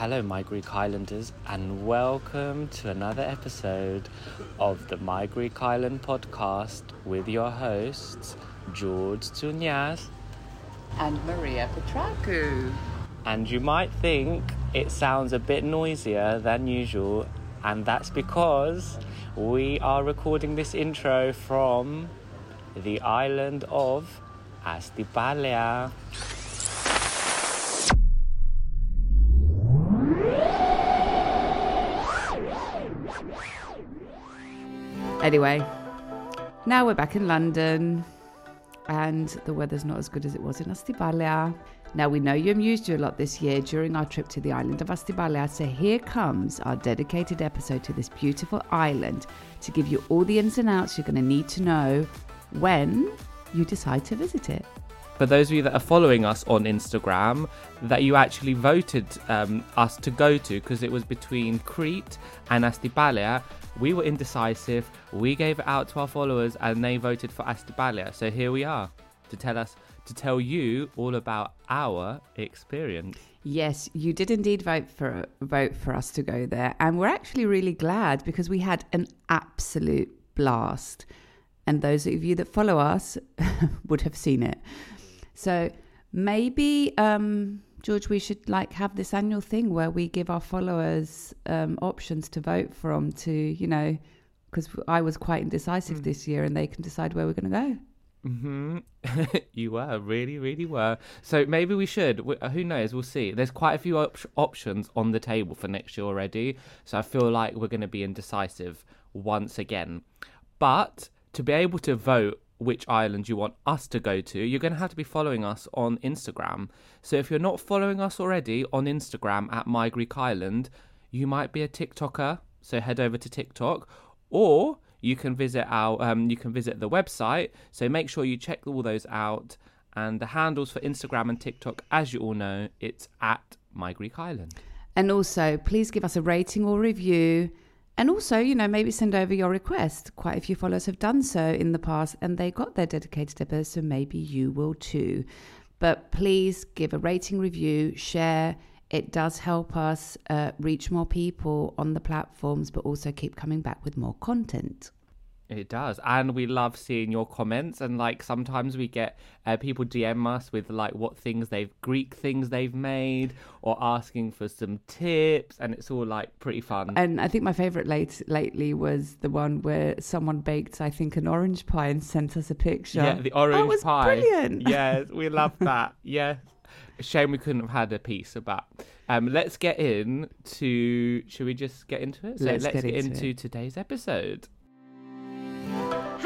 Hello, my Greek Islanders, and welcome to another episode of the My Greek Island podcast with your hosts, George Tsunias. and Maria Petraku. And you might think it sounds a bit noisier than usual, and that's because we are recording this intro from the island of Astypalaia. Anyway, now we're back in London and the weather's not as good as it was in Astypalaia. Now we know you amused you a lot this year during our trip to the island of Astypalaia, so here comes our dedicated episode to this beautiful island to give you all the ins and outs you're going to need to know when you decide to visit it. For those of you that are following us on Instagram, that you actually voted um, us to go to because it was between Crete and Astypalaia. We were indecisive. We gave it out to our followers and they voted for Astypalaia. So here we are to tell us, to tell you all about our experience. Yes, you did indeed vote for vote for us to go there, and we're actually really glad because we had an absolute blast. And those of you that follow us would have seen it. So maybe, um, George, we should like have this annual thing where we give our followers um, options to vote from. To you know, because I was quite indecisive this year, and they can decide where we're going to go. hmm you were really, really were. So maybe we should. W- uh, Who knows? We'll see. There's quite a few op- options on the table for next year already. So I feel like we're going to be indecisive once again. But to be able to vote which island you want us to go to, you're going to have to be following us on Instagram. So if you're not following us already on Instagram at My Greek Island, you might be a TikToker. So head over to TikTok, or you can visit our um, you can visit the website. So make sure you check all those out. And the handles for Instagram and TikTok, as you all know, it's at My Greek Island. And also, please give us a rating or review. And also, you know, maybe send over your request. Quite a few followers have done so in the past and they got their dedicated episode, so maybe you will too. But please give a rating, review, share. It does help us uh, reach more people on the platforms, but also keep coming back with more content. It does, and we love seeing your comments. And like sometimes we get uh, people DM us with like what things they've Greek things they've made, or asking for some tips, and it's all like pretty fun. And I think my favorite late, lately was the one where someone baked, I think, an orange pie and sent us a picture. yeah, the orange That was pie. brilliant. Yes, we love that. yes, shame we couldn't have had a piece of that. Um, let's get in to. Should we just get into it? So Let's let's, get get, into into today's episode.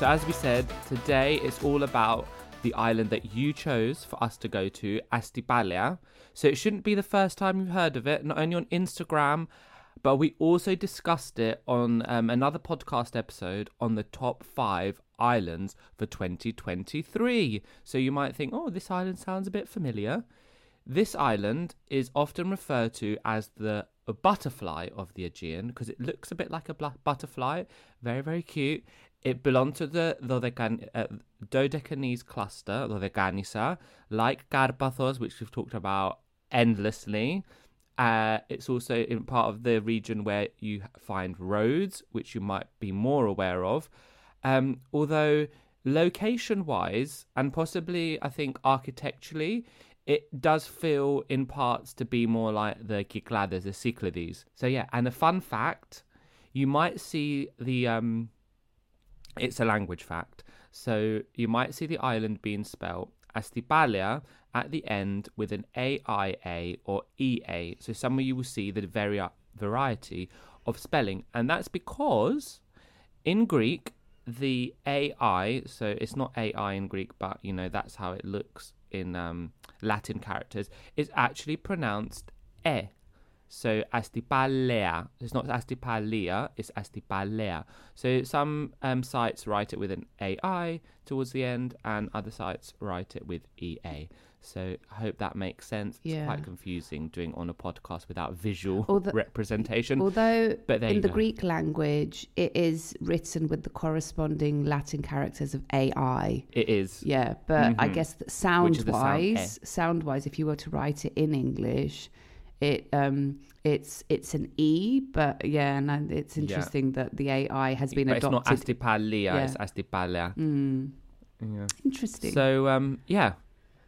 So, as we said, today it's all about the island that you chose for us to go to, Astypalea. So, it shouldn't be the first time you've heard of it, not only on Instagram, but we also discussed it on um, another podcast episode on the top five islands for 2023. So, you might think, oh, this island sounds a bit familiar. This island is often referred to as the butterfly of the Aegean because it looks a bit like a butterfly. Very, very cute. It belonged to the uh, Dodecanese cluster, Dodecanisa, like Carpathos, which we've talked about endlessly. Uh, it's also in part of the region where you find Rhodes, which you might be more aware of. Um, although location wise and possibly, I think, architecturally, it does feel in parts to be more like the Cyclades, the Cyclades. So, yeah, and a fun fact you might see the. Um, it's a language fact. So you might see the island being spelled Astypalea at the end with an AIA or EA. So somewhere you will see the vari- variety of spelling. And that's because in Greek, the AI, so it's not AI in Greek, but you know, that's how it looks in um, Latin characters, is actually pronounced E. So Astypalea. It's not Astypalea, it's Astypalea. So some um, sites write it with an AI towards the end, and other sites write it with EA. So I hope that makes sense. It's Yeah. quite confusing doing on a podcast without visual Although- representation. Although But in the go. Greek language, it is written with the corresponding Latin characters of AI. it is. Yeah, but I Mhm. guess sound sound eh. wise, sound wise, if you were to write it in English, it um it's it's an e, but yeah, and I- it's Yeah. interesting that the AI has been but it's not adopted. Astypalea, Yeah. it's Astypalea. Mm, Yeah. interesting. So um yeah.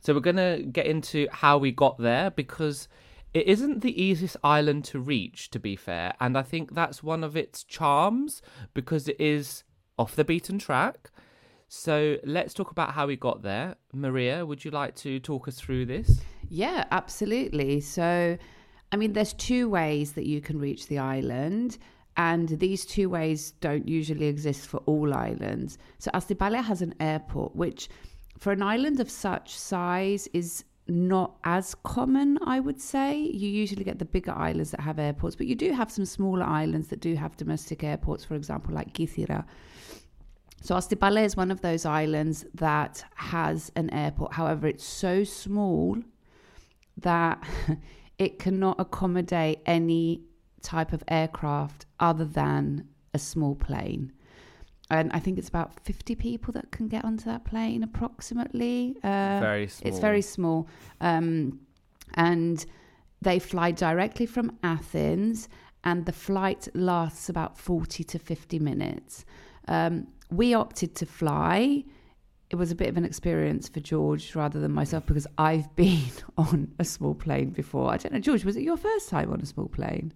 So we're gonna get into how we got there because it isn't the easiest island to reach, to be fair, and I think that's one of its charms because it is off the beaten track. So let's talk about how we got there. Maria, would you like to talk us through this? Yeah, absolutely. So, I mean, there's two ways that you can reach the island, and these two ways don't usually exist for all islands. So, Astypalea has an airport, which for an island of such size is not as common, I would say. You usually get the bigger islands that have airports, but you do have some smaller islands that do have domestic airports, for example, like Kythira. So Astypalaia is one of those islands that has an airport. However, it's so small that it cannot accommodate any type of aircraft other than a small plane. And I think it's about 50 people that can get onto that plane approximately. Uh, Very small. It's very small. Um, and they fly directly from Athens, and the flight lasts about 40 to 50 minutes. Um, we opted to fly. It was a bit of an experience for George rather than myself because I've been on a small plane before. I don't know, George, was it your first time on a small plane?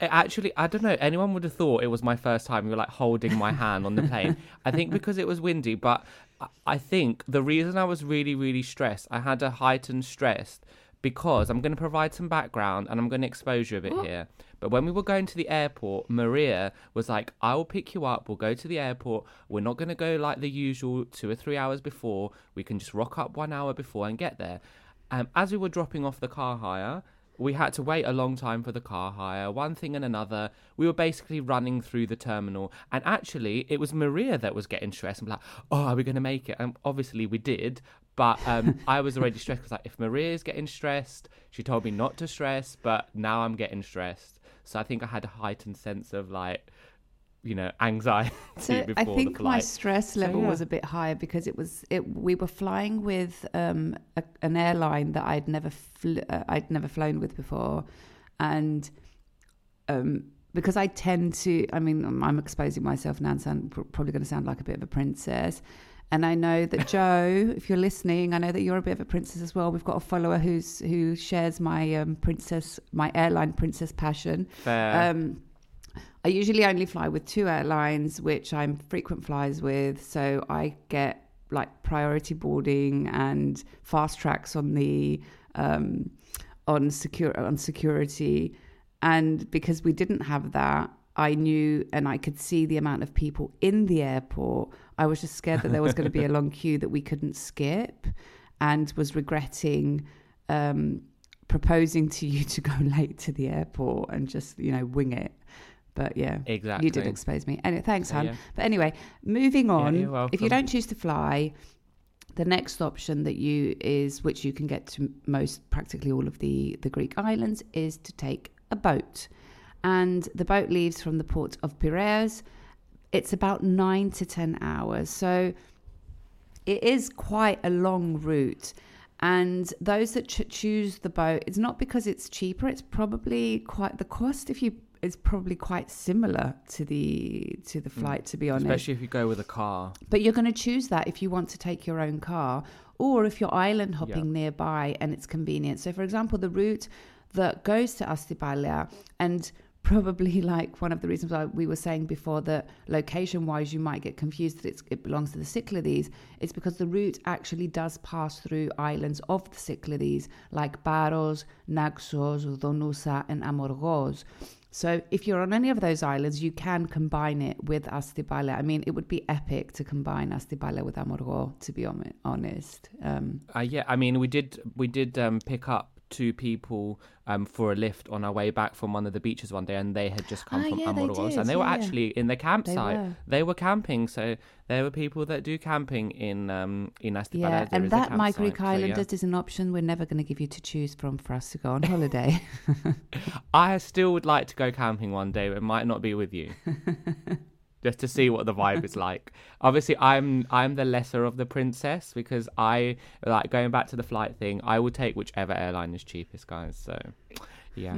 It actually, I don't know. Anyone would have thought it was my first time. You were like holding my hand on the plane. I think because it was windy, but I- I think the reason I was really, really stressed, I had a heightened stress because I'm going to provide some background and I'm going to expose you a bit here. But when we were going to the airport, Maria was like, I will pick you up. We'll go to the airport. We're not going to go like the usual two or three hours before. We can just rock up one hour before and get there. Um, as we were dropping off the car hire, we had to wait a long time for the car hire, one thing and another. We were basically running through the terminal. And actually, it was Maria that was getting stressed and like, oh, are we going to make it? And obviously, we did. But um, I was already stressed because, like, if Maria is getting stressed, she told me not to stress, but now I'm getting stressed. So I think I had a heightened sense of, like, you know, anxiety So before I the think my stress level yeah. was a bit higher because it was it. We were flying with um, a, an airline that I'd never fl- uh, I'd never flown with before, and um, because I tend to, I mean, I'm- I'm exposing myself now and sound, pr- probably going to sound like a bit of a princess. And I know that Joe, if you're listening, I know that you're a bit of a princess as well. We've got a follower who's who shares my um, princess, my airline princess passion. Fair. Um, I usually only fly with two airlines, which I'm frequent flyers with. So I get like priority boarding and fast tracks on the um, on secure on security, and because we didn't have that, I knew and I could see the amount of people in the airport. I was just scared that there was going to be a long queue that we couldn't skip, and was regretting. Um, proposing to you to go late to the airport and just you know wing it but yeah Exactly. you did expose me anyway thanks Han yeah. but anyway moving on you're if you don't choose to fly the next option that you is which you can get to most practically all of the the greek islands is to take a boat and the boat leaves from the port of piraeus it's about 9 to 10 hours. So it is quite a long route. And those that ch- choose the boat it's not because it's cheaper it's probably quite the cost if you is probably quite similar to the to the mm. flight to be honest. Especially if you go with a car. but you're going to choose that if you want to take your own car or if you're island hopping nearby and it's convenient. So, for example, the route that goes to Astypalaia and probably like one of the reasons why we were saying before that location wise you might get confused that it belongs to the Cyclades it's because the route actually does pass through islands of the Cyclades like Paros, Naxos, Donousa and Amorgos so if you're on any of those islands, you can combine it with Astypalaia. I mean, it would be epic to combine Astypalaia with Amorgo, to be honest. Um, Uh, yeah, I mean, we did we did um, pick up two people um, for a lift on our way back from one of the beaches one day, and they had just come Ah, from yeah, they and they were yeah, yeah. actually in the campsite. were. They were camping, so there were people that do camping in um, in Astibales. yeah, and that My Greek so, Islanders is an option we're never going to give you to choose from for us to go on holiday. I still would like to go camping one day, but it might not be with you. Just to see what the vibe is like. Obviously, I'm I'm the lesser of the princess because I like going back to the flight thing. I will take whichever airline is cheapest, guys. So, yeah.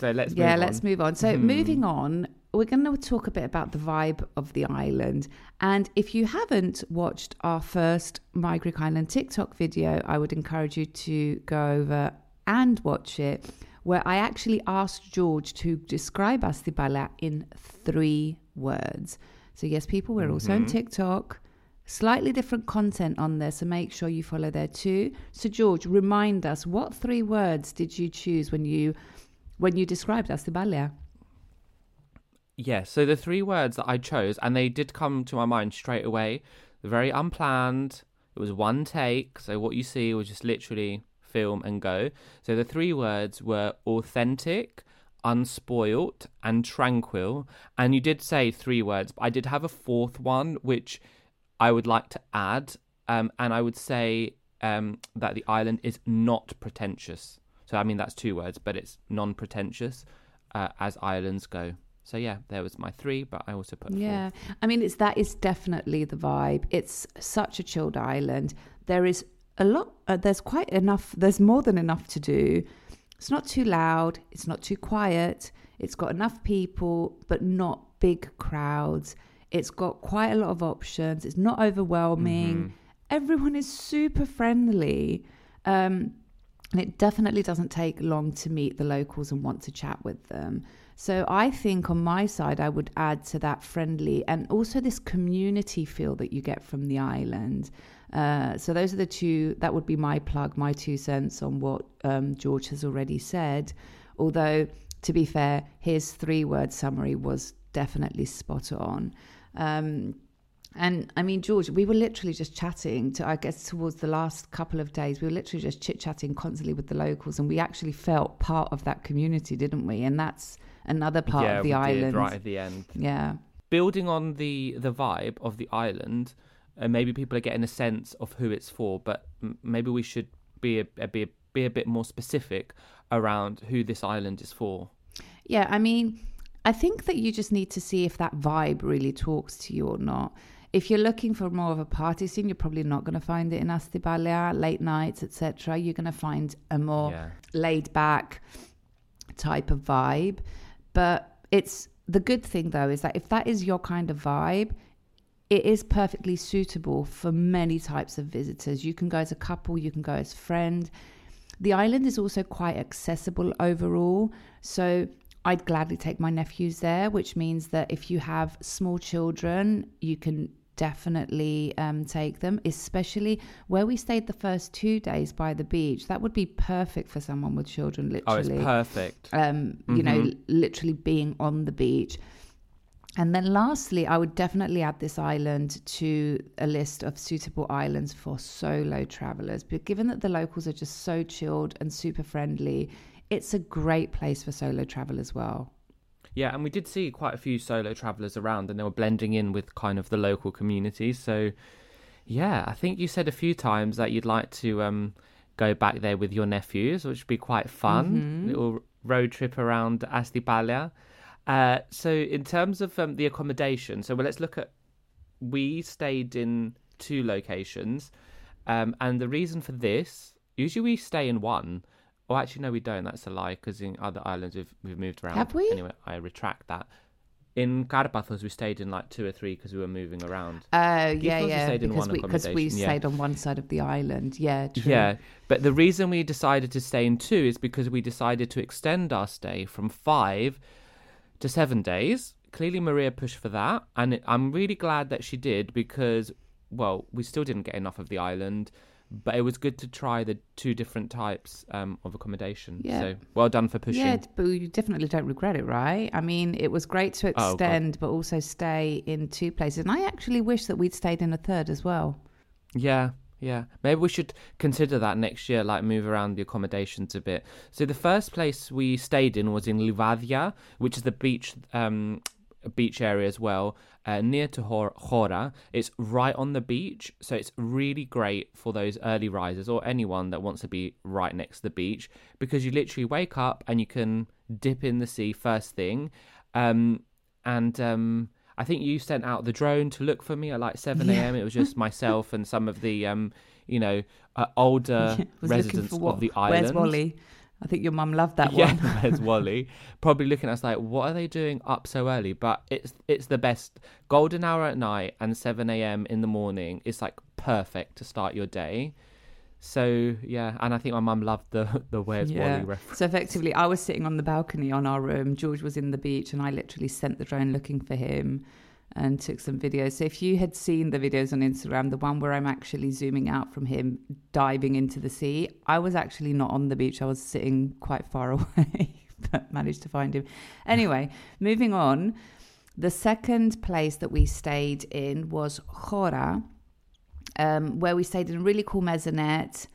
So let's Mm. yeah, move let's on. move on. So, moving on, we're going to talk a bit about the vibe of the island. And if you haven't watched our first My Greek Island TikTok video, I would encourage you to go over and watch it, where I actually asked George to describe Astypalaia in three words. So, yes, people, we're also on mm-hmm. TikTok. Slightly different content on there, so make sure you follow there too. So, George, remind us what three words did you choose when you when you described Astypalaia? Yeah, so the three words that I chose, and they did come to my mind straight away, they're very unplanned. It was one take, so what you see was just literally film and go. So the three words were authentic, unspoilt, and tranquil. And you did say three words, but I did have a fourth one, which I would like to add. Um, and I would say um, that the island is not pretentious. So, I mean, that's two words, but it's non pretentious uh, as islands go. So, yeah, there was my three, but I also put Yeah, I mean, it's that is definitely the vibe. It's such a chilled island. There is a lot. Uh, there's quite enough. There's more than enough to do. It's not too loud. It's not too quiet. It's got enough people, but not big crowds. It's got quite a lot of options. It's not overwhelming. Everyone is super friendly. Um, and it definitely doesn't take long to meet the locals and want to chat with them. So I think on my side, I would add to that friendly and also this community feel that you get from the island. Uh, so those are the two, that would be my plug, my two cents on what um, George has already said. Although, to be fair, his three word summary was definitely spot on. Um, and I mean, George, we were literally just chatting to, I guess, towards the last couple of days, we were literally just chit chatting constantly with the locals, and we actually felt part of that community, didn't we? And that's another part yeah, of the we island. did right at the end. Yeah. Building on the the vibe of the island, uh, maybe people are getting a sense of who it's for, but m- maybe we should be a, a, be a, be a bit more specific around who this island is for. Yeah, I mean, I think that you just need to see if that vibe really talks to you or not. If you're looking for more of a party scene, you're probably not going to find it in Astypalaia, late nights, etc. You're going to find a more Yeah. laid back type of vibe. But it's the good thing though is that if that is your kind of vibe, it is perfectly suitable for many types of visitors. You can go as a couple, you can go as friend. The island is also quite accessible overall. So I'd gladly take my nephews there, which means that if you have small children, you can definitely um, take them, especially where we stayed the first two days by the beach. That would be perfect for someone with children, literally. Oh, it's perfect. um, you know, Mhm. literally being on the beach. And then lastly, I would definitely add this island to a list of suitable islands for solo travelers. But given that the locals are just so chilled and super friendly, it's a great place for solo travel as well. Yeah, and we did see quite a few solo travelers around, and they were blending in with kind of the local community. So, yeah, I think you said a few times that you'd like to um, go back there with your nephews, which would be quite fun. Little road trip around Astypalaia. Uh, so, in terms of um, the accommodation, so well, let's look at. We stayed in two locations, um, and the reason for this usually we stay in one. Oh, actually, no, we don't. That's a lie because in other islands we've we've moved around. Have we? Anyway, I retract that. In Carpathos, we stayed in like two or three because we were moving around. Oh, thought yeah, yeah. Because we, we yeah. stayed on one side of the island. Yeah, true. Yeah, but the reason we decided to stay in two is because we decided to extend our stay from five to seven days. Clearly, Maria pushed for that, and I'm really glad that she did because, well, we still didn't get enough of the island, but it was good to try the two different types um, of accommodation. Yeah. So well done for pushing. Yeah, but you definitely don't regret it, right? I mean, it was great to Oh, extend, but also stay in two places. And I actually wish that we'd stayed in a third as well. Yeah, yeah. Maybe we should consider that next year, like move around the accommodations a bit. So the first place we stayed in was in Livadia, which is the beach, um, beach area as well, uh, near to Hora. It's right on the beach, so it's really great for those early risers or anyone that wants to be right next to the beach because you literally wake up and you can dip in the sea first thing. Um, and um, I think you sent out the drone to look for me at like 7 Yeah. a.m. It was just myself and some of the, um, you know, uh, older looking residents of the island. Where's Wally? I think your mum loved that yeah, one. where's Wally? Probably looking at us like, what are they doing up so early? But it's it's the best. Golden hour at night and 7 a.m. in the morning is like perfect to start your day. So yeah, and I think my mum loved the the Where's Wally reference. So effectively, I was sitting on the balcony on our room. George was in the beach, and I literally sent the drone looking for him and took some videos. So if you had seen the videos on Instagram, the one where I'm actually zooming out from him diving into the sea, I was actually not on the beach. I was sitting quite far away, but managed to find him. Anyway, moving on. The second place that we stayed in was Chora, um, where we stayed in a really cool maisonette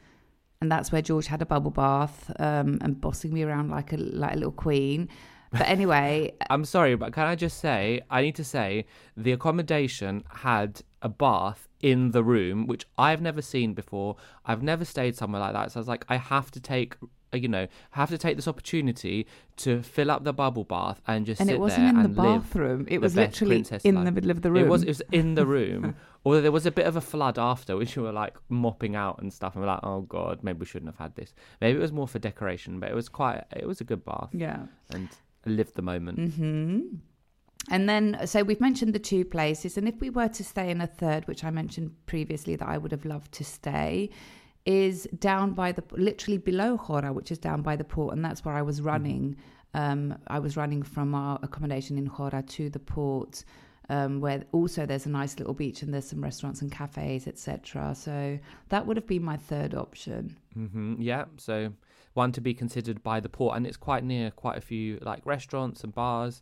and that's where George had a bubble bath um, and bossing me around like a like a little queen. But anyway, I'm sorry, but can I just say, I need to say, the accommodation had a bath in the room, which I've never seen before. I've never stayed somewhere like that. So I was like, I have to take, you know, have to take this opportunity to fill up the bubble bath and just and sit it wasn't there in the bathroom; it was literally in life. the middle of the room. It was, it was in the room. Although there was a bit of a flood after, which we were like mopping out and stuff. And we're like, oh god, maybe we shouldn't have had this. Maybe it was more for decoration, but it was quite. It was a good bath yeah. and lived the moment. hmm And then, so we've mentioned the two places, and if we were to stay in a third, which I mentioned previously that I would have loved to stay, is down by the literally below Hora, which is down by the port, and that's where I was running. Um, I was running from our accommodation in Hora to the port, um, where also there's a nice little beach and there's some restaurants and cafes, etc. So that would have been my third option. hmm Yeah, so one to be considered by the port, and it's quite near quite a few like restaurants and bars,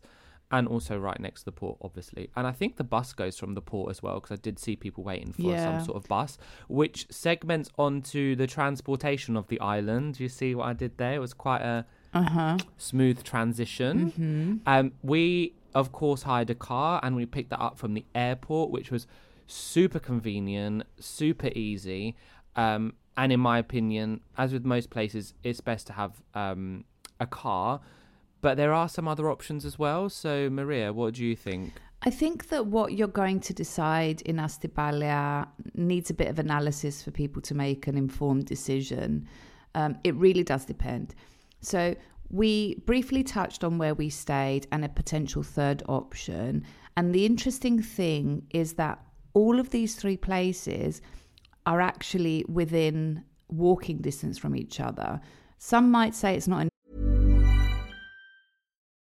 and also right next to the port, obviously. And I think the bus goes from the port as well, because I did see people waiting for Yeah. some sort of bus, which segments onto the transportation of the island. You see what I did there? It was quite a Uh huh. smooth transition. Um, we of course hired a car and we picked that up from the airport, which was super convenient, super easy. Um, and in my opinion, as with most places, it's best to have um, a car. But there are some other options as well. So, Maria, what do you think? I think that what you're going to decide in Astypalaia needs a bit of analysis for people to make an informed decision. Um, it really does depend. So, we briefly touched on where we stayed and a potential third option. And the interesting thing is that all of these three places are actually within walking distance from each other. Some might say it's not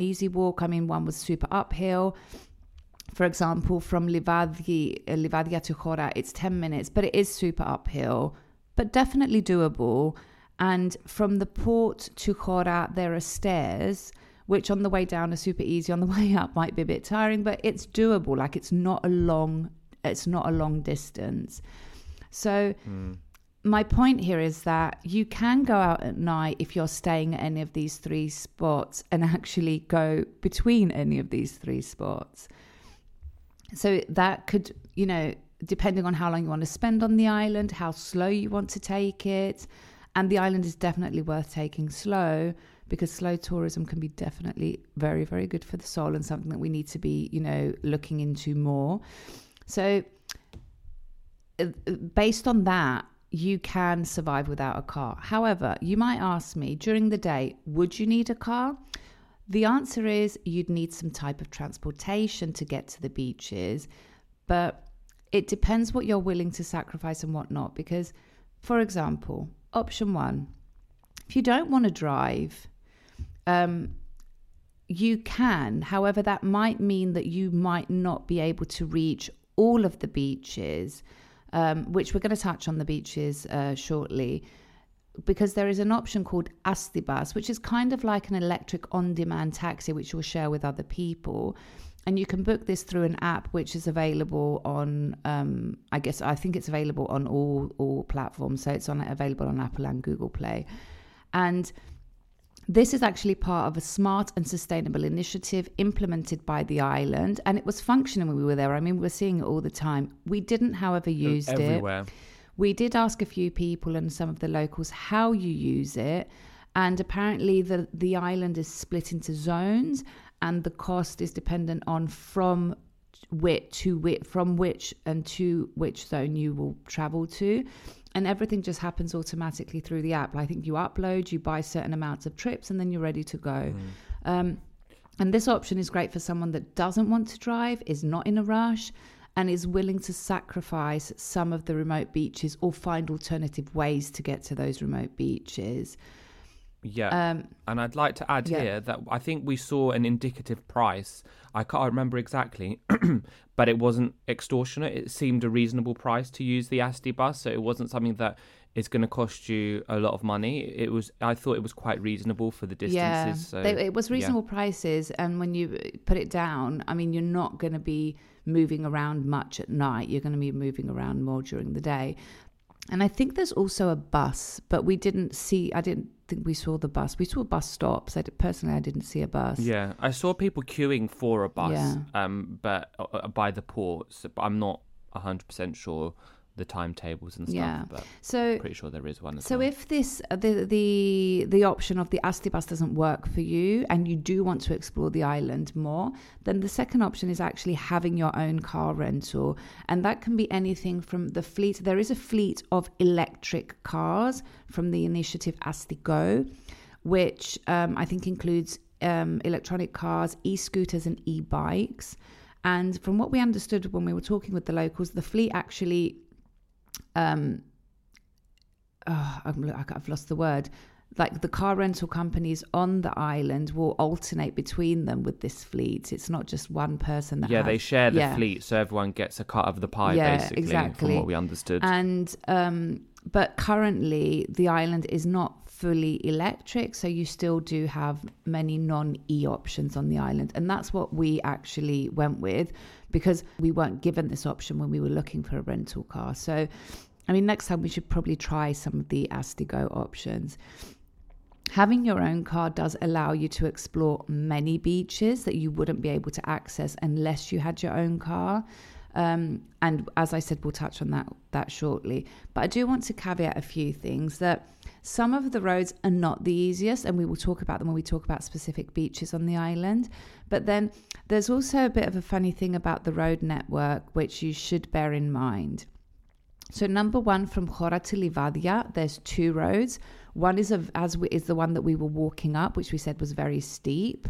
easy walk. I mean, one was super uphill. For example, from Livadi, uh, Livadia to Chora, it's 10 minutes, but it is super uphill, but definitely doable. And from the port to Chora, there are stairs, which on the way down are super easy. On the way up might be a bit tiring, but it's doable. Like it's not a long, it's not a long distance. So my point here is that you can go out at night if you're staying at any of these three spots and actually go between any of these three spots. So that could, you know, depending on how long you want to spend on the island, how slow you want to take it. And the island is definitely worth taking slow because slow tourism can be definitely very, very good for the soul and something that we need to be, you know, looking into more. So uh, based on that, you can survive without a car. However, you might ask me during the day, would you need a car? The answer is you'd need some type of transportation to get to the beaches, but it depends what you're willing to sacrifice and what not. Because, for example, option one, if you don't want to drive, um, you can. However, that might mean that you might not be able to reach all of the beaches, um, which we're going to touch on the beaches uh, shortly, because there is an option called AstyBus, which is kind of like an electric on demand taxi, which you'll share with other people. And you can book this through an app which is available on, um, I guess, I think it's available on all, all platforms. So it's on available on Apple and Google Play. And this is actually part of a smart and sustainable initiative implemented by the island, and it was functioning when we were there. I mean, we were seeing it all the time. We didn't, however, use it. Everywhere. We did ask a few people and some of the locals how you use it, and apparently the the island is split into zones, and the cost is dependent on from which to which from which and to which zone you will travel to and everything just happens automatically through the app. I think you upload, you buy certain amounts of trips, and then you're ready to go. Um, and this option is great for someone that doesn't want to drive, is not in a rush, and is willing to sacrifice some of the remote beaches or find alternative ways to get to those remote beaches. Yeah. Um, and I'd like to add yeah. here that I think we saw an indicative price. I can't remember exactly, but it wasn't extortionate. It seemed a reasonable price to use the AstyBus, so it wasn't something that is going to cost you a lot of money. It was. I thought it was quite reasonable for the distances. so, they, it was yeah. reasonable prices, and when you put it down, I mean, you're not going to be moving around much at night. You're going to be moving around more during the day. And I think there's also a bus, but we didn't see. I didn't think we saw the bus. We saw bus stops. I did, personally, I didn't see a bus. Yeah, I saw people queuing for a bus, Yeah. um, but uh, by the ports. But I'm not hundred percent sure the timetables and stuff. Yeah. But So pretty sure there is one. So well. if this uh, the the the option of the AstyBus doesn't work for you and you do want to explore the island more, then the second option is actually having your own car rental, and that can be anything from the fleet. There is a fleet of electric cars from the initiative AstyGo, which um, I think includes um, electronic cars, e-scooters, and e-bikes. And from what we understood when we were talking with the locals, the fleet actually um oh, I'm, I've lost the word like the car rental companies on the island will alternate between them with this fleet it's not just one person that yeah, has, they share the yeah. fleet, so everyone gets a cut of the pie, Yeah, basically, exactly. from what we understood. and um but currently the island is not fully electric, so you still do have many non E options on the island. And that's what we actually went with because we weren't given this option when we were looking for a rental car. So, I mean, next time we should probably try some of the AstyGo options. Having your own car does allow you to explore many beaches that you wouldn't be able to access unless you had your own car. Um, and as I said, we'll touch on that that shortly. But I do want to caveat a few things that some of the roads are not the easiest, and we will talk about them when we talk about specific beaches on the island. But then there's also a bit of a funny thing about the road network, which you should bear in mind. So number one, from Chora to Livadia, there's two roads. One is of as we, is the one that we were walking up, which we said was very steep.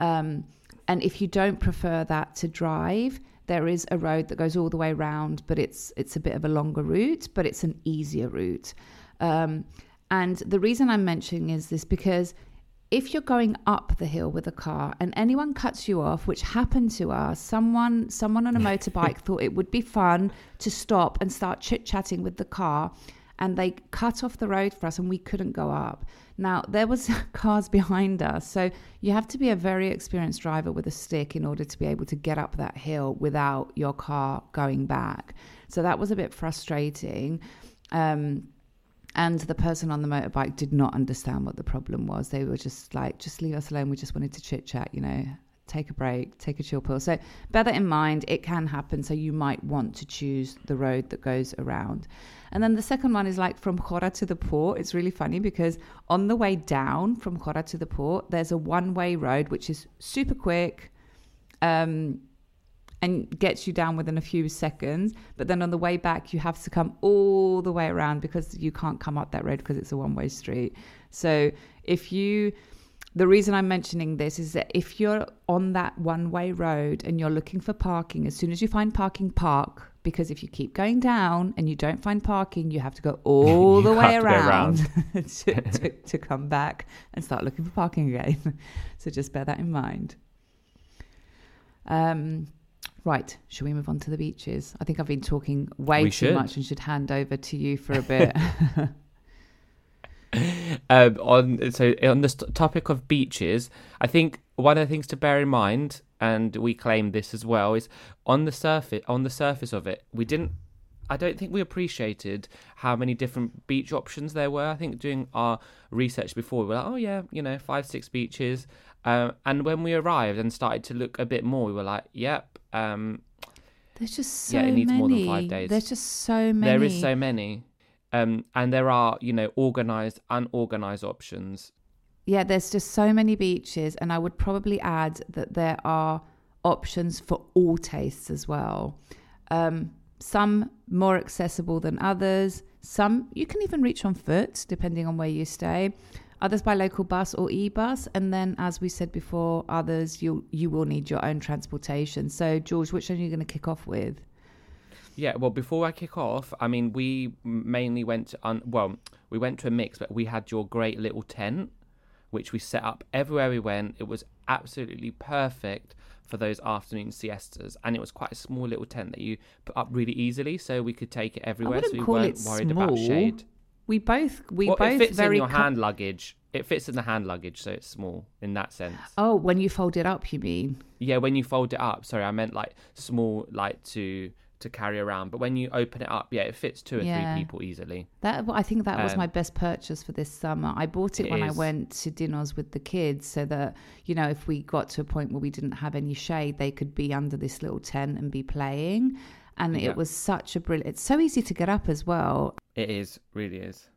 Um, and if you don't prefer that to drive, there is a road that goes all the way around, but it's it's a bit of a longer route, but it's an easier route. Um, and the reason I'm mentioning is this because if you're going up the hill with a car and anyone cuts you off, which happened to us, someone someone on a motorbike thought it would be fun to stop and start chit chatting with the car, and they cut off the road for us, and we couldn't go up. Now there was cars behind us, so you have to be a very experienced driver with a stick in order to be able to get up that hill without your car going back. So that was a bit frustrating. Um, and the person on the motorbike did not understand what the problem was. They were just like, just leave us alone. We just wanted to chit chat, you know, take a break, take a chill pill. So bear that in mind. It can happen. So you might want to choose the road that goes around. And then the second one is like from Chora to the port. It's really funny because on the way down from Chora to the port, there's a one way road, which is super quick. Um, and gets you down within a few seconds. But then on the way back, you have to come all the way around because you can't come up that road because it's a one way street. So if you, the reason I'm mentioning this is that if you're on that one way road and you're looking for parking, as soon as you find parking, park. Because if you keep going down and you don't find parking, you have to go all the way to around to, to, to come back and start looking for parking again. so just bear that in mind. Um, right, should we move on to the beaches? I think I've been talking way We too should. much and should hand over to you for a bit. Um, on so on the topic of beaches, I think one of the things to bear in mind, and we claim this as well, is on the surface on the surface of it, we didn't. I don't think we appreciated how many different beach options there were. I think doing our research before, we were like, oh yeah, you know, five six beaches. Um, and when we arrived and started to look a bit more, we were like, yep. Um, There's just so Yeah, it needs many. more than five days. There's just so many. There is so many. Um, and there are, you know, organized, unorganized options. Yeah, there's just so many beaches, and I would probably add that there are options for all tastes as well. Um, some more accessible than others. Some you can even reach on foot, depending on where you stay. Others by local bus or e-bus, and then, as we said before, others you you will need your own transportation. So, George, which one are you going to kick off with? Yeah, well, before I kick off, I mean, we mainly went to, un- well, we went to a mix, but we had your great little tent, which we set up everywhere we went. It was absolutely perfect for those afternoon siestas, and it was quite a small little tent that you put up really easily, so we could take it everywhere. so we weren't worried about shade. We both we well, both it fits very in your com- hand luggage. It fits in the hand luggage, so it's small in that sense. Oh, when you fold it up, you mean? Yeah, when you fold it up. Sorry, I meant like small, like to to carry around. But when you open it up, yeah, it fits two or Yeah. three people easily. That I think that was Um, my best purchase for this summer. I bought it, It when I went to dinners with the kids, so that you know, if we got to a point where we didn't have any shade, they could be under this little tent and be playing. And Yeah. it was such a brilliant. It's so easy to get up as well. It is, really is.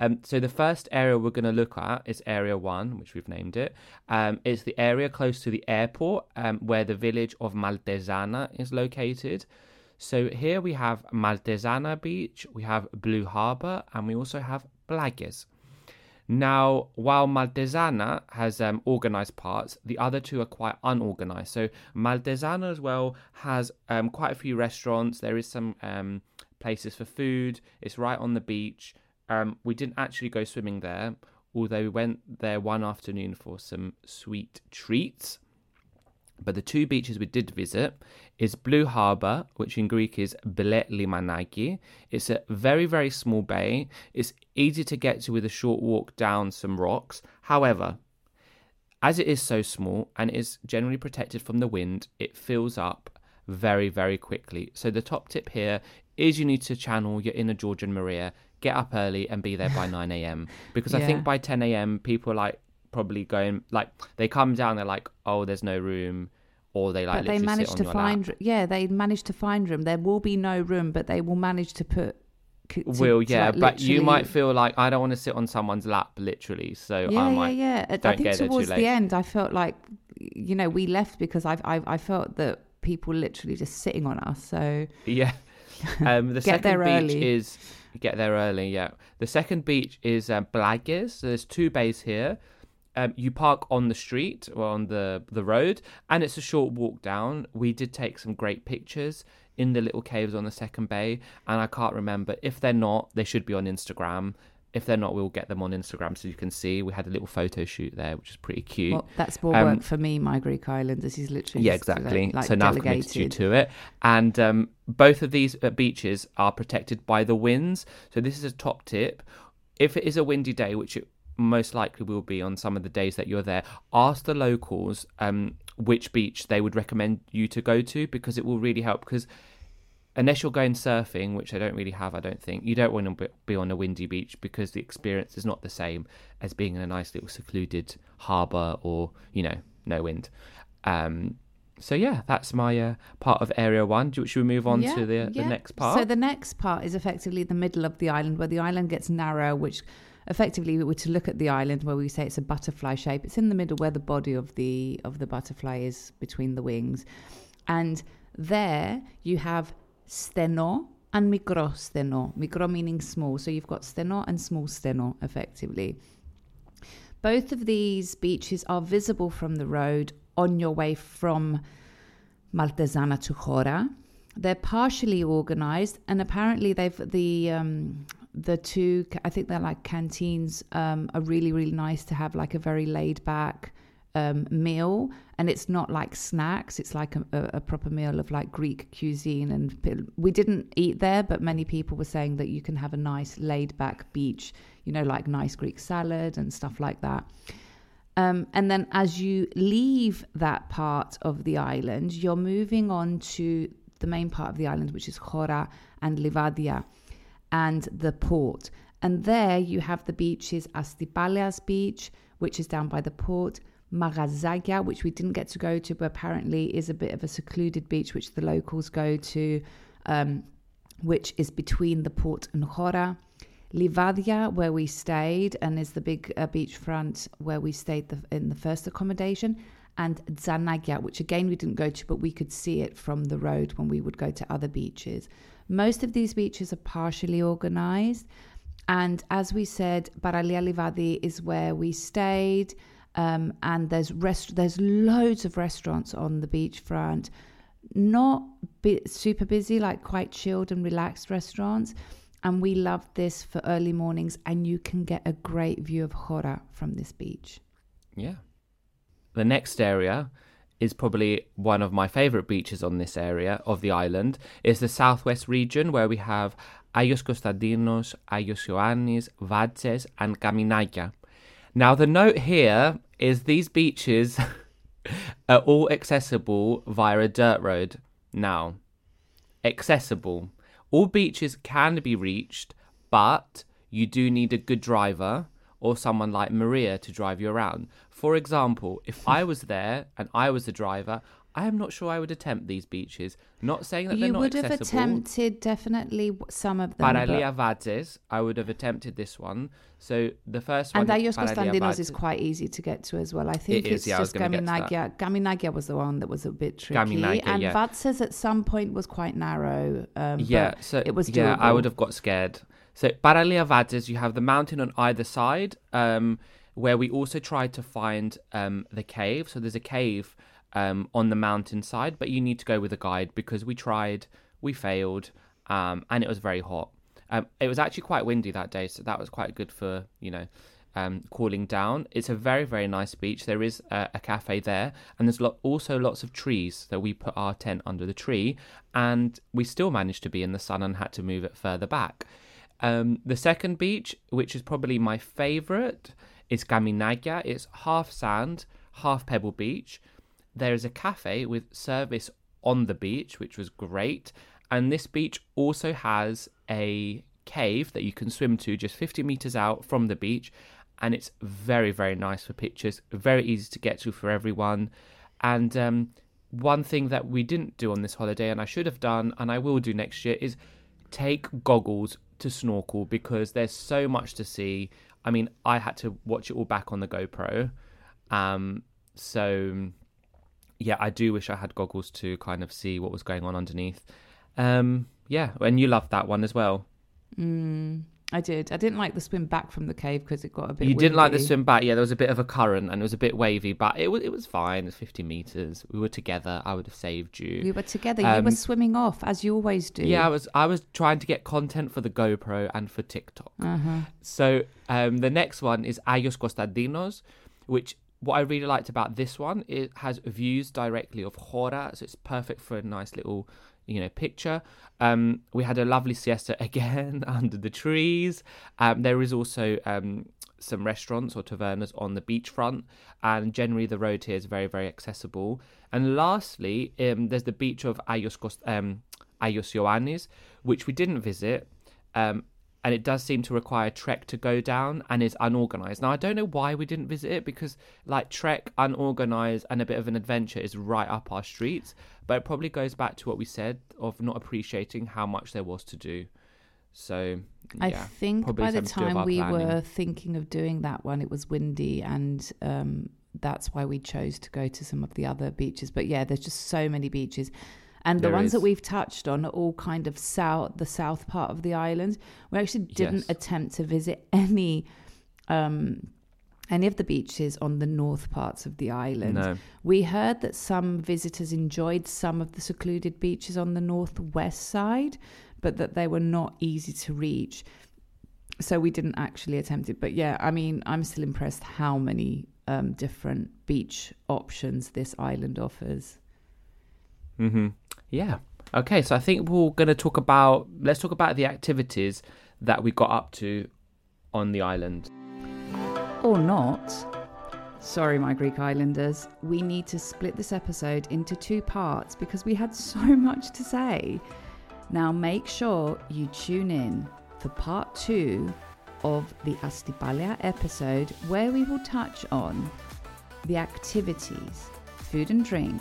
Um, so the first area we're going to look at is Area One, which we've named it. Um, it's the area close to the airport, um, where the village of Maltezana is located. So here we have Maltezana Beach, we have Blue Harbour, and we also have Plakes. Now, while Maltezana has um, organized parts, the other two are quite unorganized. So Maltezana as well has um, quite a few restaurants. There is some um, places for food. It's right on the beach. Um, we didn't actually go swimming there, although we went there one afternoon for some sweet treats. But the two beaches we did visit is Blue Harbour, which in Greek is Ble Limanaki. It's a very, very small bay. It's easy to get to with a short walk down some rocks. However, as it is so small and is generally protected from the wind, it fills up very, very quickly. So the top tip here is you need to channel your inner Georgian Maria, get up early and be there by 9 a.m. Because I think by 10 a.m. people are like probably going like they come down, they're like, oh, there's no room, or they like but they managed sit to find lap. yeah they managed to find room there will be no room but they will manage to put to- Will yeah, like, but you might feel like I don't want to sit on someone's lap, literally. So yeah I yeah might yeah I- i think get there too towards the end i felt like you know we left because i i, I felt that people literally just sitting on us so Yeah. Um, the Get second there beach early. is get there early. Yeah. The second beach is Plakes. So there's two bays here. Um, you park on the street or on the the road, and it's a short walk down. We did take some great pictures in the little caves on the second bay, and I can't remember if they're not. They should be on Instagram. If they're not, we'll get them on Instagram so you can see. We had a little photo shoot there, which is pretty cute. well, that's more Um, work for me my greek islanders is literally Yeah, like- exactly. like, so now I've committed you to it. And um, both of these uh, beaches are protected by the winds. So this is a top tip. If it is a windy day, which it most likely will be on some of the days that you're there, ask the locals um, which beach they would recommend you to go to because it will really help. Because unless you're going surfing, which I don't really have, I don't think, you don't want to be- on a windy beach because the experience is not the same as being in a nice little secluded harbour or, you know, no wind. Um, so yeah, that's my uh, part of Area One. Do- Should we move on Yeah, to the, the next part? So the next part is effectively the middle of the island, where the island gets narrow, which effectively we were to look at the island where we say it's a butterfly shape. It's in the middle where the body of the of the butterfly is between the wings, and there you have steno and mikro steno. Mikro meaning small, so you've got steno and small steno effectively. Both of these beaches are visible from the road on your way from Maltezana to Chora. They're partially organized, and apparently they've the um, the two. I think they're like canteens. Um, are really really nice to have like a very laid back um, meal, and it's not like snacks. It's like a, a, proper meal of like Greek cuisine. And we didn't eat there, but many people were saying that you can have a nice laid back beach. You know, like nice Greek salad and stuff like that. Um, and then as you leave that part of the island, you're moving on to the main part of the island, which is Chora and Livadia and the port. And there you have the beaches Astipalias Beach, which is down by the port, Magazagia, which we didn't get to go to, but apparently is a bit of a secluded beach, which the locals go to, um, which is between the port and Chora. Livadia, where we stayed, and is the big uh, beachfront where we stayed the, in the first accommodation, and Zanagia, which again we didn't go to, but we could see it from the road when we would go to other beaches. Most of these beaches are partially organized, and as we said, Paralia Livadi is where we stayed, um, and there's rest- there's loads of restaurants on the beachfront, not bi- super busy, like quite chilled and relaxed restaurants. And we love this for early mornings, and you can get a great view of Chora from this beach. Yeah. The next area is probably one of my favorite beaches on this area of the island. Is the southwest region where we have Ayos Konstantinos, Ayos Ioannis, Vadzes, and Kaminakia. Now the note here is these beaches are all accessible via a dirt road. Now, accessible. All beaches can be reached, but you do need a good driver or someone like Maria to drive you around. For example, if I was there and I was the driver, I am not sure I would attempt these beaches. Not saying that they're You would have attempted definitely some of them. Paralia but- I would have attempted this one. So the first one and is Ayos Paralia Konstantinos is quite easy to get to as well. I think is, it's yeah, was just gonna get to that. Kaminakia. Kaminakia was the one that was a bit tricky. Kaminakia, and yeah. At some point was quite narrow. Um, Yeah, but so it was yeah, I would have got scared. So Paralia Vadzes, you have the mountain on either side, um, where we also tried to find um, the cave. So there's a cave um, on the mountainside, but you need to go with a guide because we tried, we failed, um, and it was very hot. Um, it was actually quite windy that day, so that was quite good for you know um, cooling down. It's a very, very nice beach. There is a, a cafe there, and there's also lots of trees. So we put our tent under the tree, and we still managed to be in the sun and had to move it further back. Um, the second beach, which is probably my favorite, is Kaminakia. It's half sand, half pebble beach. There is a cafe with service on the beach, which was great. And this beach also has a cave that you can swim to just 50 meters out from the beach. And it's very, very nice for pictures, very easy to get to for everyone. And um, one thing that we didn't do on this holiday, and I should have done, and I will do next year, is take goggles to snorkel because there's so much to see. I mean, I had to watch it all back on the GoPro. Um, so, yeah, I do wish I had goggles to kind of see what was going on underneath. Um, yeah, and you loved that one as well. Mm, I did. I didn't like the swim back from the cave because it got a bit. You didn't like the swim back, yeah. There was a bit of a current and it was a bit wavy, but it was it was fine. It's fifty meters. We were together. I would have saved you. We were together. you Um, were swimming off as you always do. Yeah, I was I was trying to get content for the GoPro and for TikTok. Uh-huh. So um, the next one is Ayos Costadinos, which what I really liked about this one it has views directly of Chora, so it's perfect for a nice little you know picture. Um, we had a lovely siesta again under the trees. Um, there is also um, some restaurants or tavernas on the beachfront, and generally the road here is very very accessible. And lastly, um, there's the beach of Ayos Cost- um, Ayos Ioannis, which we didn't visit. Um, and it does seem to require trek to go down and is unorganized. Now I don't know why we didn't visit it because like trek, unorganized, and a bit of an adventure is right up our streets. But it probably goes back to what we said of not appreciating how much there was to do. So I think by the something to do with time we planning. were thinking of doing that one, it was windy, and um, that's why we chose to go to some of the other beaches. But yeah, there's just so many beaches. And the There ones that we've touched on are all kind of south, the south part of the island. We actually didn't Yes. attempt to visit any, um, any of the beaches on the north parts of the island. No. We heard that some visitors enjoyed some of the secluded beaches on the northwest side, but that they were not easy to reach. So we didn't actually attempt it. But yeah, I mean, I'm still impressed how many um, different beach options this island offers. Mm-hmm. Yeah. Okay, so I think we're going to talk about let's talk about the activities that we got up to on the island. Or not. Sorry, my Greek Islanders. We need to split this episode into two parts because we had so much to say. Now, make sure you tune in for part two of the Astypalaia episode where we will touch on the activities, food and drink,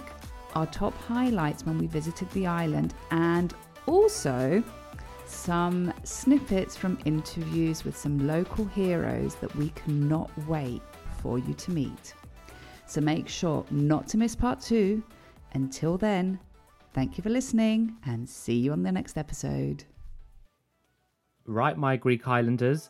our top highlights when we visited the island, and also some snippets from interviews with some local heroes that we cannot wait for you to meet. So make sure not to miss part two. Until then, thank you for listening and see you on the next episode. Right, my Greek Islanders,